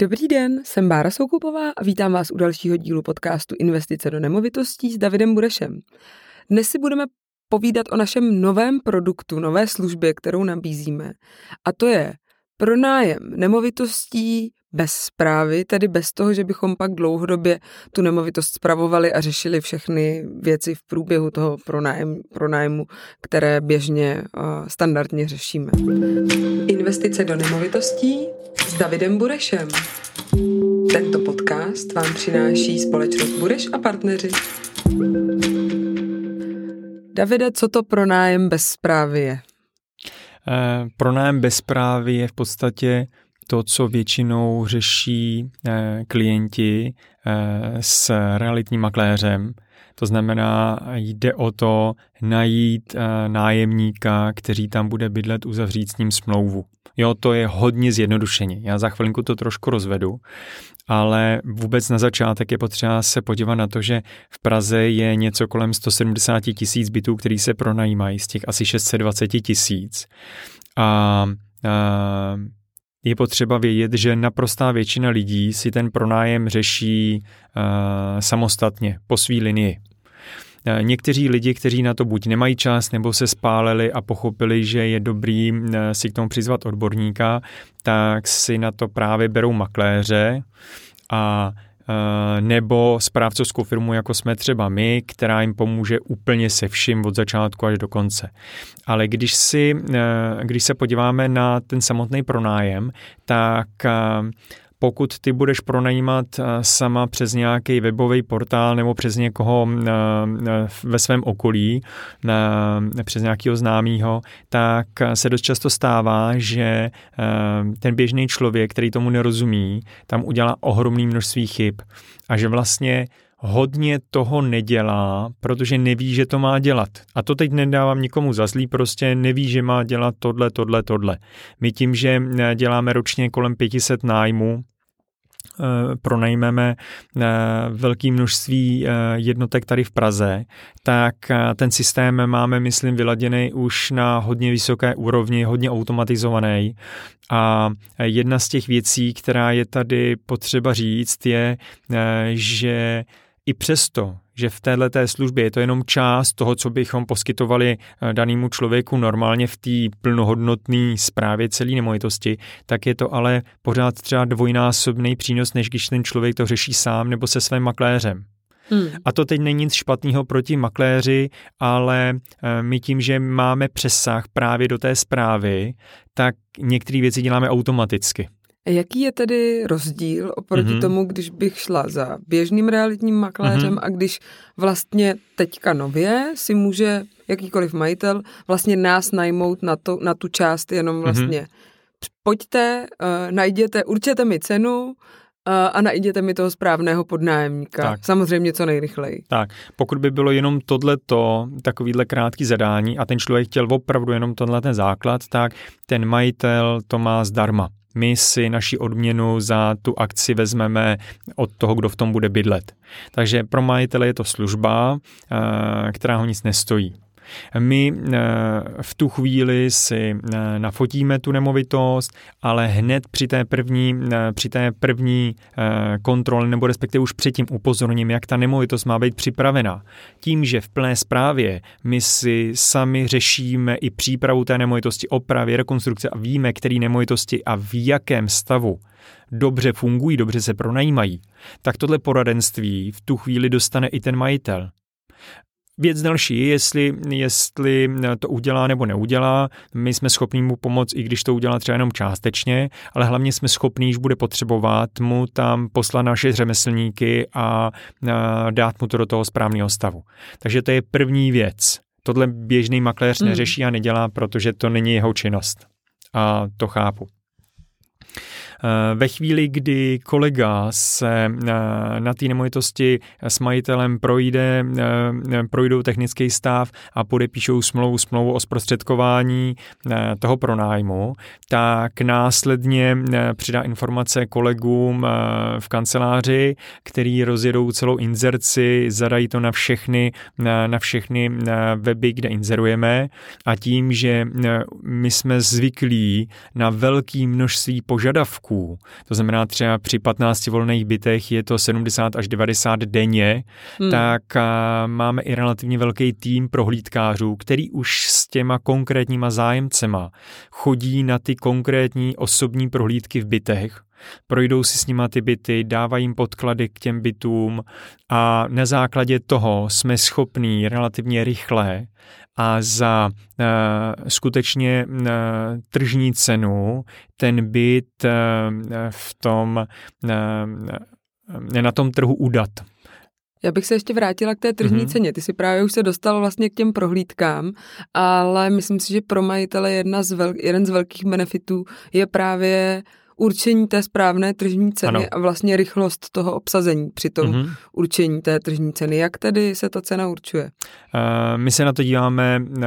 Dobrý den, jsem Bára Soukupová a vítám vás u dalšího dílu podcastu Investice do nemovitostí s Davidem Burešem. Dnes si budeme povídat o našem novém produktu, nové službě, kterou nabízíme. A to je pronájem nemovitostí bez zprávy, tedy bez toho, že bychom pak dlouhodobě tu nemovitost spravovali a řešili všechny věci v průběhu toho pronájem, pronájmu, které běžně uh, standardně řešíme. Investice do nemovitostí s Davidem Burešem. Tento podcast vám přináší společnost Bureš a partneři. Davide, co to pronájem bez zprávy je? Eh, pronájem bez zprávy je v podstatě to, co většinou řeší eh, klienti eh, s realitním makléřem. To znamená, jde o to najít nájemníka, který tam bude bydlet, uzavřít s ním smlouvu. Jo, to je hodně zjednodušeně. Já za chvilinku to trošku rozvedu, ale vůbec na začátek je potřeba se podívat na to, že v Praze je něco kolem 170 tisíc bytů, který se pronajímají z těch asi 620 tisíc. A, a je potřeba vědět, že naprostá většina lidí si ten pronájem řeší uh, samostatně po své linii. Eh, někteří lidi, kteří na to buď nemají čas, nebo se spálili a pochopili, že je dobrý eh, si k tomu přizvat odborníka, tak si na to právě berou makléře a eh, nebo správcovskou firmu, jako jsme třeba my, která jim pomůže úplně se vším od začátku až do konce. Ale když, si, když se podíváme na ten samotný pronájem, tak pokud ty budeš pronajímat eh, sama přes nějaký webový portál nebo přes někoho eh, eh, ve svém okolí, přes nějakého známého, tak se dost často stává, že ten běžný člověk, který tomu nerozumí, tam udělá ohromný množství chyb a že vlastně hodně toho nedělá, protože neví, že to má dělat. A to teď nedávám nikomu za zlý, prostě neví, že má dělat tohle, tohle, tohle. My tím, že děláme ročně kolem 500 nájmů, eh, pronajmeme eh, velké množství eh, jednotek tady v Praze, tak ten systém máme, myslím, vyladěný už na hodně vysoké úrovni, hodně automatizovaný. A jedna z těch věcí, která je tady potřeba říct, je, že i přesto, že v této službě je to jenom část toho, co bychom poskytovali eh, danému člověku normálně v té plnohodnotné správě celé nemovitosti, tak je to ale pořád třeba dvojnásobný přínos, než když ten člověk to řeší sám nebo se svým makléřem. Hmm. A to teď není nic špatného proti makléři, ale eh, my tím, že máme přesah právě do té zprávy, tak některé věci děláme automaticky. Jaký je tedy rozdíl oproti mm-hmm. tomu, když bych šla za běžným realitním makléřem mm-hmm. a když vlastně teďka nově si může jakýkoliv majitel vlastně nás najmout na, to, na tu část jenom mhm. vlastně mm-hmm. pojďte, uh, najděte, určete mi cenu, uh, a najděte mi toho správného podnájemníka. Tak. Samozřejmě co nejrychleji. Tak, pokud by bylo jenom tohleto, takovýhle krátký zadání a ten člověk chtěl opravdu jenom tenhle ten základ, tak ten majitel to má zdarma my si naši odměnu za tu akci vezmeme od toho, kdo v tom bude bydlet. Takže pro majitele je to služba, eh, která ho nic nestojí. My eh, v tu chvíli si eh, nafotíme tu nemovitost, ale hned při té první, eh, při té první kontrole, nebo respektive už předtím upozorním, jak ta nemovitost má být připravená. Tím, že v plné správě my si sami řešíme i přípravu té nemovitosti, opravy, rekonstrukce a víme, které nemovitosti a v jakém stavu dobře fungují, dobře se pronajímají, tak tohle poradenství v tu chvíli dostane i ten majitel. Věc další, jestli, jestli to udělá nebo neudělá, my jsme schopni mu pomoct, i když to udělá třeba jenom částečně, ale hlavně jsme schopni, když bude potřebovat, mu tam poslat naše řemeslníky a, dát mu to do toho správného stavu. Takže to je první věc. Tohle běžný makléř hmm. neřeší a nedělá, protože to není jeho činnost. A to chápu. Eh, ve chvíli, kdy kolega se eh, na té nemovitosti s majitelem projde, eh, projdou technický stav a podepíšou smlouvu, smlouvu o zprostředkování toho pronájmu, tak následně přidá informace kolegům v kanceláři, který rozjedou celou inzerci, zadají to na všechny, na všechny weby, kde inzerujeme a tím, že my jsme zvyklí na velké množství požadavků, prohlídků. To znamená třeba při 15 volných bytech je to 70 až 90 denně, hmm. tak máme i relativně velký tým prohlídkářů, který už s těma konkrétníma zájemcema chodí na ty konkrétní osobní prohlídky v bytech projdou si s nima ty byty, dávají jim podklady k těm bytům a na základě toho jsme schopní relativně rychle a za uh, skutečně uh, tržní cenu ten byt uh, v tom, uh, na tom trhu udat. Já bych se ještě vrátila k té tržní mm-hmm. ceně. Ty si právě už se dostal vlastně k těm prohlídkám, ale myslím si, že pro majitele jedna z vel, jeden z velkých benefitů je právě určení té správné tržní ceny ano. a vlastně rychlost toho obsazení při tom mm-hmm. určení té tržní ceny. Jak tedy se ta cena určuje? Uh, my se na to díváme uh,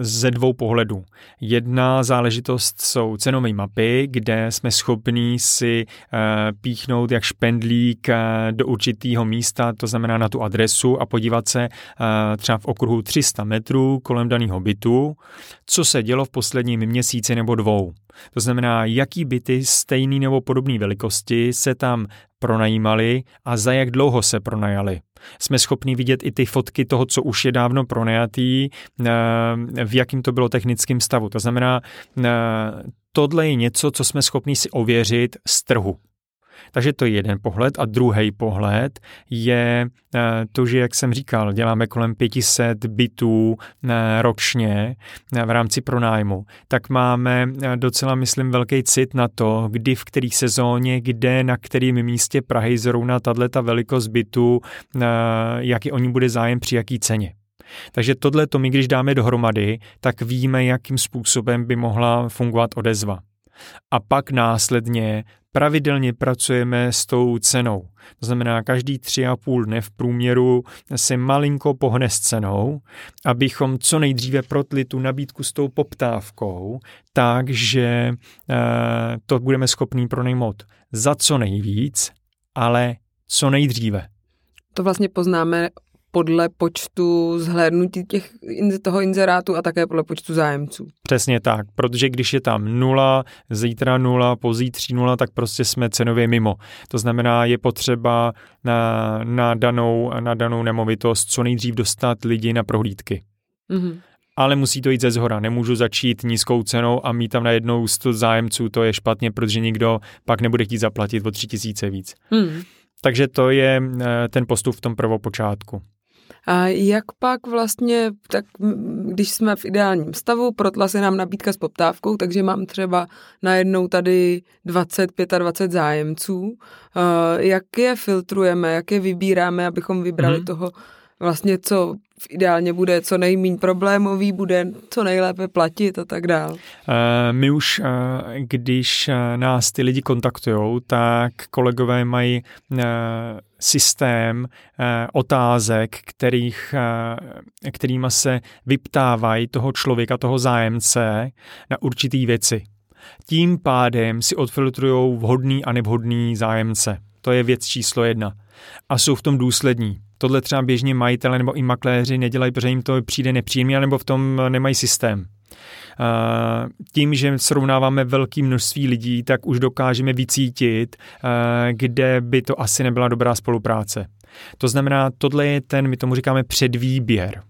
ze dvou pohledů. Jedna záležitost jsou cenové mapy, kde jsme schopní si uh, píchnout jak špendlík uh, do určitého místa, to znamená na tu adresu a podívat se uh, třeba v okruhu 300 metrů kolem daného bytu, co se dělo v posledním měsíci nebo dvou. To znamená, jaký byty stejný nebo podobné velikosti se tam pronajímali a za jak dlouho se pronajali. Jsme schopni vidět i ty fotky toho, co už je dávno pronajatý, eh, v jakým to bylo technickém stavu. To znamená, eh, tohle je něco, co jsme schopni si ověřit z trhu. Takže to je jeden pohled. A druhý pohled je eh, to, že, jak jsem říkal, děláme kolem 500 bytů eh, ročně eh, v rámci pronájmu, tak máme docela, myslím, velký cit na to, kdy v které sezóně, kde, na kterém místě Prahy zrovna tato velikost bytu, jaký oni bude zájem při jaký ceně. Takže tohle to my, když dáme dohromady, tak víme, jakým způsobem by mohla fungovat odezva. A pak následně pravidelně pracujeme s tou cenou. To znamená, každý tři a půl dne v průměru se malinko pohne s cenou, abychom co nejdříve protli tu nabídku s tou poptávkou, takže e, to budeme schopní pronajmout za co nejvíc, ale co nejdříve. To vlastně poznáme podle počtu zhlédnutí těch, toho inzerátu a také podle počtu zájemců. Přesně tak, protože když je tam nula, zítra nula, pozítří nula, tak prostě jsme cenově mimo. To znamená, je potřeba na, na, danou, na danou nemovitost co nejdřív dostat lidi na prohlídky. Mm-hmm ale musí to jít ze zhora. Nemůžu začít nízkou cenou a mít tam najednou 100 zájemců, to je špatně, protože nikdo pak nebude chtít zaplatit o 3000 víc. Hmm. Takže to je eh, ten postup v tom prvopočátku. A jak pak vlastně, tak když jsme v ideálním stavu, protla se nám nabídka s poptávkou, takže mám třeba najednou tady 20, 25 zájemců. Jak je filtrujeme, jak je vybíráme, abychom vybrali mm-hmm. toho vlastně, co ideálně bude co nejméně problémový, bude co nejlépe platit a tak dál. Eh, my už, eh, když eh, nás ty lidi kontaktují, tak kolegové mají systém otázek, kterých, kterýma se vyptávají toho člověka, toho zájemce na určitý věci. Tím pádem si odfiltrují vhodný a nevhodný zájemce. To je věc číslo jedna. A jsou v tom důslední tohle třeba běžně majitele nebo i makléři nedělají, protože jim to přijde nepříjemně, nebo v tom nemají systém. Tím, že srovnáváme velké množství lidí, tak už dokážeme vycítit, kde by to asi nebyla dobrá spolupráce. To znamená, tohle je ten, my tomu říkáme předvýběr.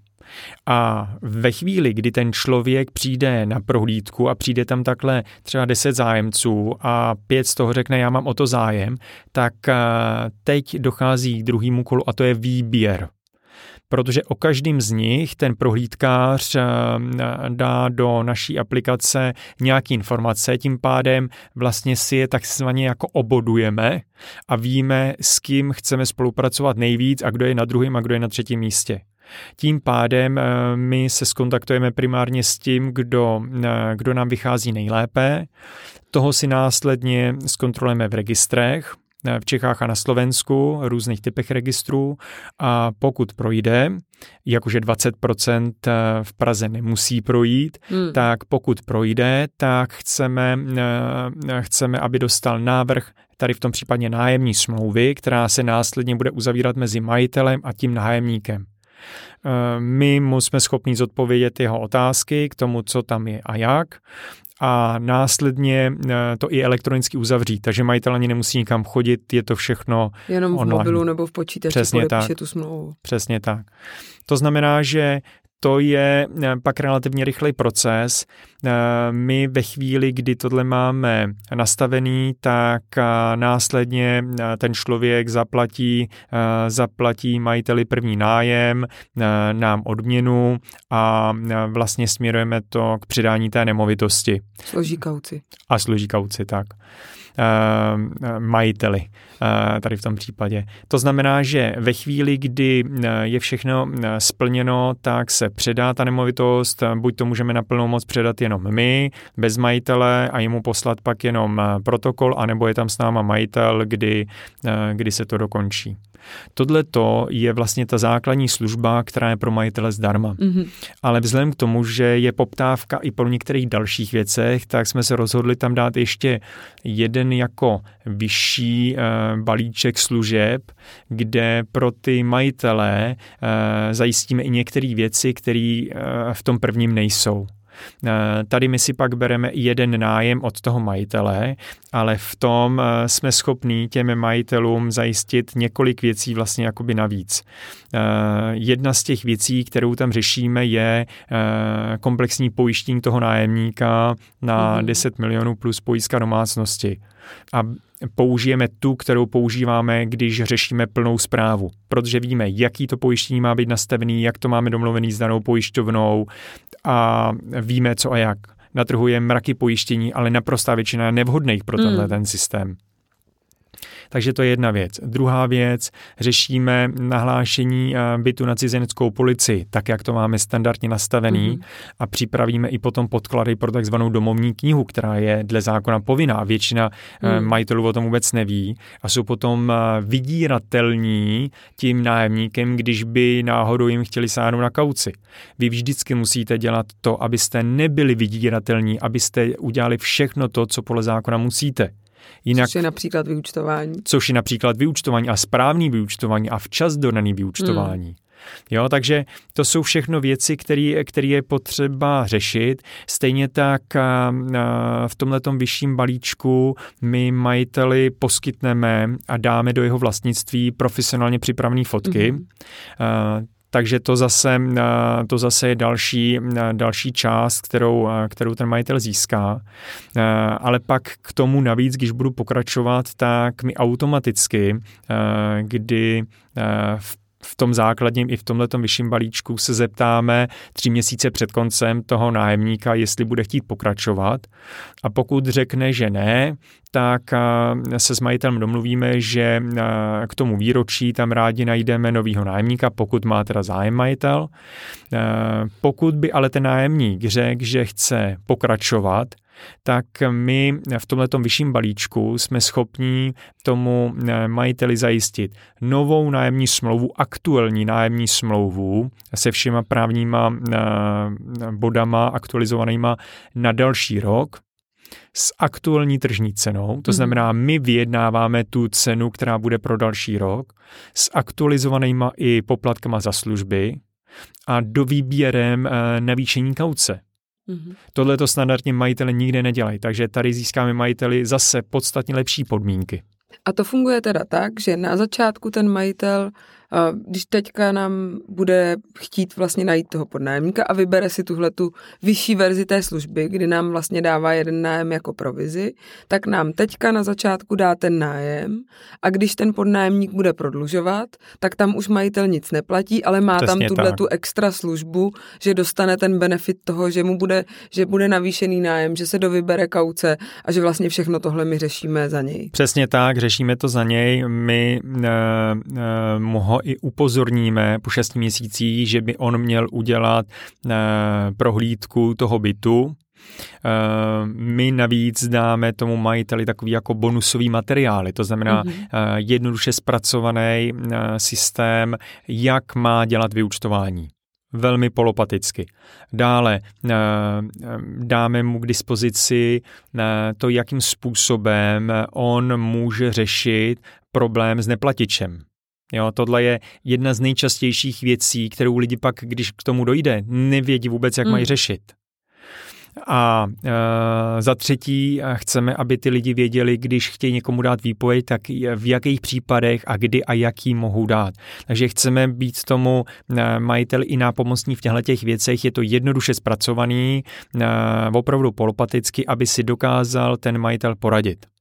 A ve chvíli, kdy ten člověk přijde na prohlídku a přijde tam takhle třeba 10 zájemců a pět z toho řekne, já mám o to zájem, tak eh, teď dochází k druhému kolu a to je výběr protože o každém z nich ten prohlídkář eh, dá do naší aplikace nějaké informace, tím pádem vlastně si je takzvaně jako obodujeme a víme, s kým chceme spolupracovat nejvíc a kdo je na druhém a kdo je na třetím místě. Tím pádem eh, my se skontaktujeme primárně s tím, kdo, eh, kdo nám vychází nejlépe. Toho si následně zkontrolujeme v registrech, v Čechách a na Slovensku, různých typech registrů a pokud projde, jakože 20% v Praze nemusí projít, hmm. tak pokud projde, tak chceme, chceme, aby dostal návrh tady v tom případě nájemní smlouvy, která se následně bude uzavírat mezi majitelem a tím nájemníkem. My mu jsme schopni zodpovědět jeho otázky k tomu, co tam je a jak a následně to i elektronicky uzavřít, takže majitel ani nemusí nikam chodit, je to všechno Jenom online. v mobilu nebo v počítači Přesně tak. tu smlouvu. Přesně tak. To znamená, že to je eh, pak relativně rychlej proces. Eh, my ve chvíli, kdy tohle máme nastavený, tak eh, následně ten člověk zaplatí, zaplatí majiteli první nájem, nám odměnu a vlastně směrujeme to k přidání té nemovitosti. Složí kauci. A složí kauci, tak. Majiteli tady v tom případě. To znamená, že ve chvíli, kdy je všechno splněno, tak se předá ta nemovitost, buď to můžeme na plnou moc předat jenom my, bez majitele a jemu poslat pak jenom protokol, anebo je tam s náma majitel, kdy, kdy se to dokončí. Tohle to je vlastně ta základní služba, která je pro majitele zdarma. Mm-hmm. Ale vzhledem k tomu, že je poptávka i pro některých dalších věcech, tak jsme se rozhodli tam dát ještě jeden jako vyšší e, balíček služeb, kde pro ty majitele e, zajistíme i některé věci, které e, v tom prvním nejsou. Eh, tady my si pak bereme jeden nájem od toho majitele, ale v tom eh, jsme schopní těm majitelům zajistit několik věcí vlastně jakoby navíc. Eh, jedna z těch věcí, kterou tam řešíme, je komplexní pojištění toho nájemníka na 10 mhm. milionů plus pojistka domácnosti. A použijeme tu, kterou používáme, když řešíme plnou zprávu, protože víme, jaký to pojištění má být nastavený, jak to máme domluvený s danou pojišťovnou a víme co a jak. Na trhu je mraky pojištění, ale naprostá většina nevhodných pro tenhle mm. ten systém. Takže to je jedna věc. Druhá věc, řešíme nahlášení eh, bytu na cizineckou policii, tak jak to máme standardně nastavený mm-hmm. a připravíme i potom podklady pro takzvanou domovní knihu, která je dle zákona povinná. Většina mm. majitelů o tom vůbec neví a jsou potom eh, vydíratelní tím nájemníkem, když by náhodou jim chtěli sáhnout na kauci. Vy vždycky musíte dělat to, abyste nebyli vydíratelní, abyste udělali všechno to, co podle zákona musíte. Jinak, což je například vyučtování. Což je například vyučtování a správný vyučtování a včas dodaný vyučtování. Hmm. Jo, takže to jsou všechno věci, které je potřeba řešit. Stejně tak a, a, v tomhletom vyšším balíčku my majiteli poskytneme a dáme do jeho vlastnictví profesionálně připravené fotky. Mm-hmm. A, takže to zase, eh, to zase je další, eh, další část, kterou, eh, kterou ten majitel získá. Ale pak k tomu navíc, když budu pokračovat, tak mi automaticky, kdy v v tom základním i v tomto vyšším balíčku se zeptáme tři měsíce před koncem toho nájemníka, jestli bude chtít pokračovat. A pokud řekne, že ne, tak se s majitelem domluvíme, že k tomu výročí tam rádi najdeme novýho nájemníka, pokud má teda zájem majitel. Pokud by ale ten nájemník řekl, že chce pokračovat, tak my v tomto vyšším balíčku jsme schopni tomu eh, majiteli zajistit novou nájemní smlouvu, aktuální nájemní smlouvu se všema právníma eh, bodama aktualizovanýma na další rok, s aktuální tržní cenou, to mhm. znamená, my vyjednáváme tu cenu, která bude pro další rok, s aktualizovanýma i poplatkama za služby a do výběrem eh, navýšení kauce. Mm-hmm. Tohle to standardně majitele nikde nedělají, takže tady získáme majiteli zase podstatně lepší podmínky. A to funguje teda tak, že na začátku ten majitel když teďka nám bude chtít vlastně najít toho podnájemníka a vybere si tuhle tu vyšší verzi té služby, kdy nám vlastně dává jeden nájem jako provizi, tak nám teďka na začátku dá ten nájem a když ten podnájemník bude prodlužovat, tak tam už majitel nic neplatí, ale má Přesně tam tuhle tu extra službu, že dostane ten benefit toho, že mu bude, že bude navýšený nájem, že se dovybere kauce a že vlastně všechno tohle my řešíme za něj. Přesně tak, řešíme to za něj. My uh, uh, ho i upozorníme po šesti měsících, že by on měl udělat uh, prohlídku toho bytu, Uh, my navíc dáme tomu majiteli takový jako bonusový materiály, to znamená mm-hmm. uh, jednoduše zpracovaný systém, jak má dělat vyučtování velmi polopaticky. Dále dáme mu k dispozici to, jakým způsobem on může řešit problém s neplatičem. Jo, tohle je jedna z nejčastějších věcí, kterou lidi pak, když k tomu dojde, nevědí vůbec, jak hmm. mají řešit. A e, za třetí chceme, aby ty lidi věděli, když chtějí někomu dát výpověď, tak v jakých případech a kdy a jaký mohou dát. Takže chceme být tomu e, majitel i nápomocní v těchto těch věcech. Je to jednoduše zpracovaný, e, opravdu polopaticky, aby si dokázal ten majitel poradit.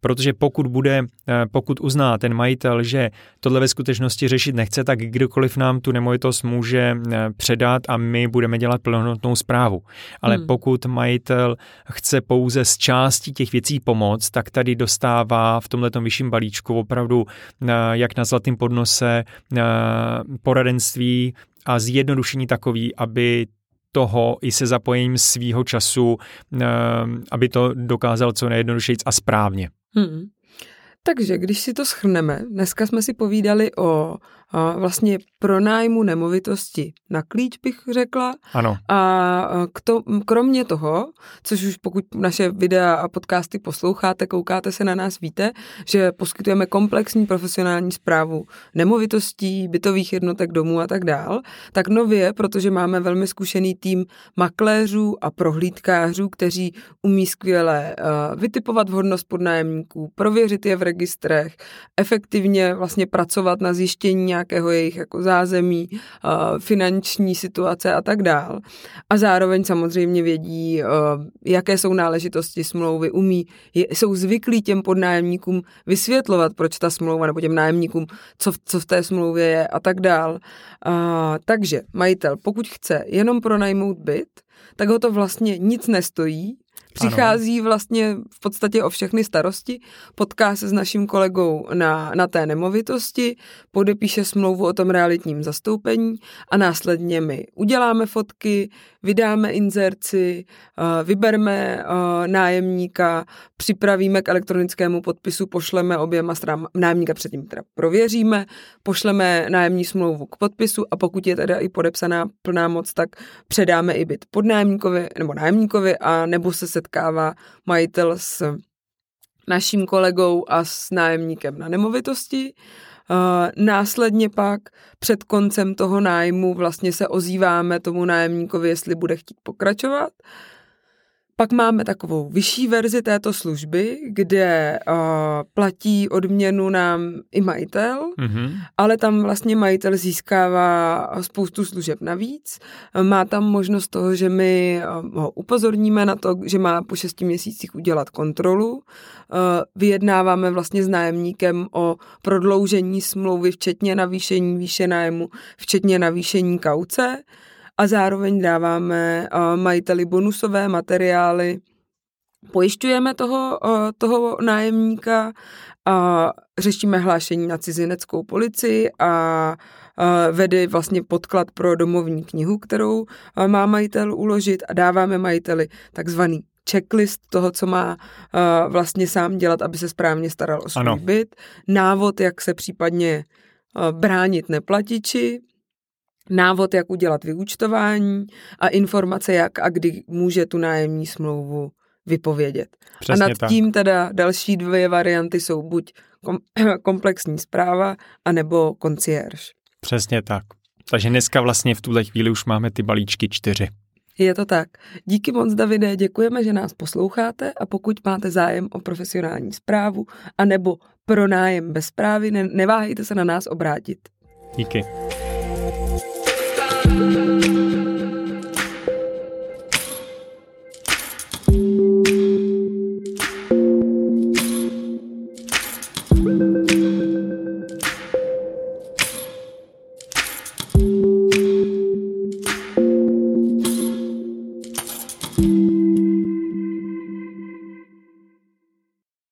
Protože pokud bude, eh, pokud uzná ten majitel, že tohle ve skutečnosti řešit nechce, tak kdokoliv nám tu nemovitost může eh, předat a my budeme dělat plnohodnotnou zprávu. Ale hmm. pokud majitel chce pouze z části těch věcí pomoct, tak tady dostává v tomhle vyšším balíčku opravdu eh, jak na zlatém podnose poradenství a zjednodušení takový, aby toho i se zapojením svýho času, ehm, aby to dokázal co nejjednodušeji a správně. Hmm. Takže když si to schrneme, dneska jsme si povídali o vlastně pronájmu nemovitosti na klíč, bych řekla. Ano. A k to, kromě toho, což už pokud naše videa a podcasty posloucháte, koukáte se na nás, víte, že poskytujeme komplexní profesionální zprávu nemovitostí, bytových jednotek domů a tak dál, tak nově, protože máme velmi zkušený tým makléřů a prohlídkářů, kteří umí skvěle uh, vytipovat vhodnost podnájemníků, prověřit je v registrech, efektivně vlastně pracovat na zjištění nějakého jejich jako zázemí, finanční situace a tak dál. A zároveň samozřejmě vědí, jaké jsou náležitosti smlouvy, umí, jsou zvyklí těm podnájemníkům vysvětlovat, proč ta smlouva, nebo těm nájemníkům, co, co v té smlouvě je a tak dál. Takže majitel, pokud chce jenom pronajmout byt, tak ho to vlastně nic nestojí, Přichází ano. vlastně v podstatě o všechny starosti, potká se s naším kolegou na, na té nemovitosti, podepíše smlouvu o tom realitním zastoupení a následně my uděláme fotky, vydáme inzerci, eh, vybereme eh, nájemníka, připravíme k elektronickému podpisu, pošleme oběma stranám, nájemníka předtím teda prověříme, pošleme nájemní smlouvu k podpisu a pokud je teda i podepsaná plná moc, tak předáme i byt podnájemníkovi nebo nájemníkovi a nebo se setkává majitel s naším kolegou a s nájemníkem na nemovitosti. Uh, následně pak před koncem toho nájmu vlastně se ozýváme tomu nájemníkovi, jestli bude chtít pokračovat. Pak máme takovou vyšší verzi této služby, kde uh, platí odměnu nám i majitel, mm-hmm. ale tam vlastně majitel získává spoustu služeb navíc. Má tam možnost toho, že my uh, ho upozorníme na to, že má po šesti měsících udělat kontrolu. Uh, vyjednáváme vlastně s nájemníkem o prodloužení smlouvy, včetně navýšení výše nájmu, včetně navýšení kauce a zároveň dáváme majiteli bonusové materiály, pojišťujeme toho, toho nájemníka a řešíme hlášení na cizineckou policii a vede vlastně podklad pro domovní knihu, kterou má majitel uložit a dáváme majiteli takzvaný checklist toho, co má vlastně sám dělat, aby se správně staral o svůj ano. byt, návod, jak se případně bránit neplatiči, návod, jak udělat vyúčtování a informace, jak a kdy může tu nájemní smlouvu vypovědět. Přesně a nad tak. tím teda další dvě varianty jsou buď kom- komplexní zpráva, anebo konciérž. Přesně tak. Takže dneska vlastně v tuhle chvíli už máme ty balíčky čtyři. Je to tak. Díky moc, Davide, děkujeme, že nás posloucháte a pokud máte zájem o profesionální zprávu anebo pro nájem bez zprávy, ne- neváhejte se na nás obrátit. Díky.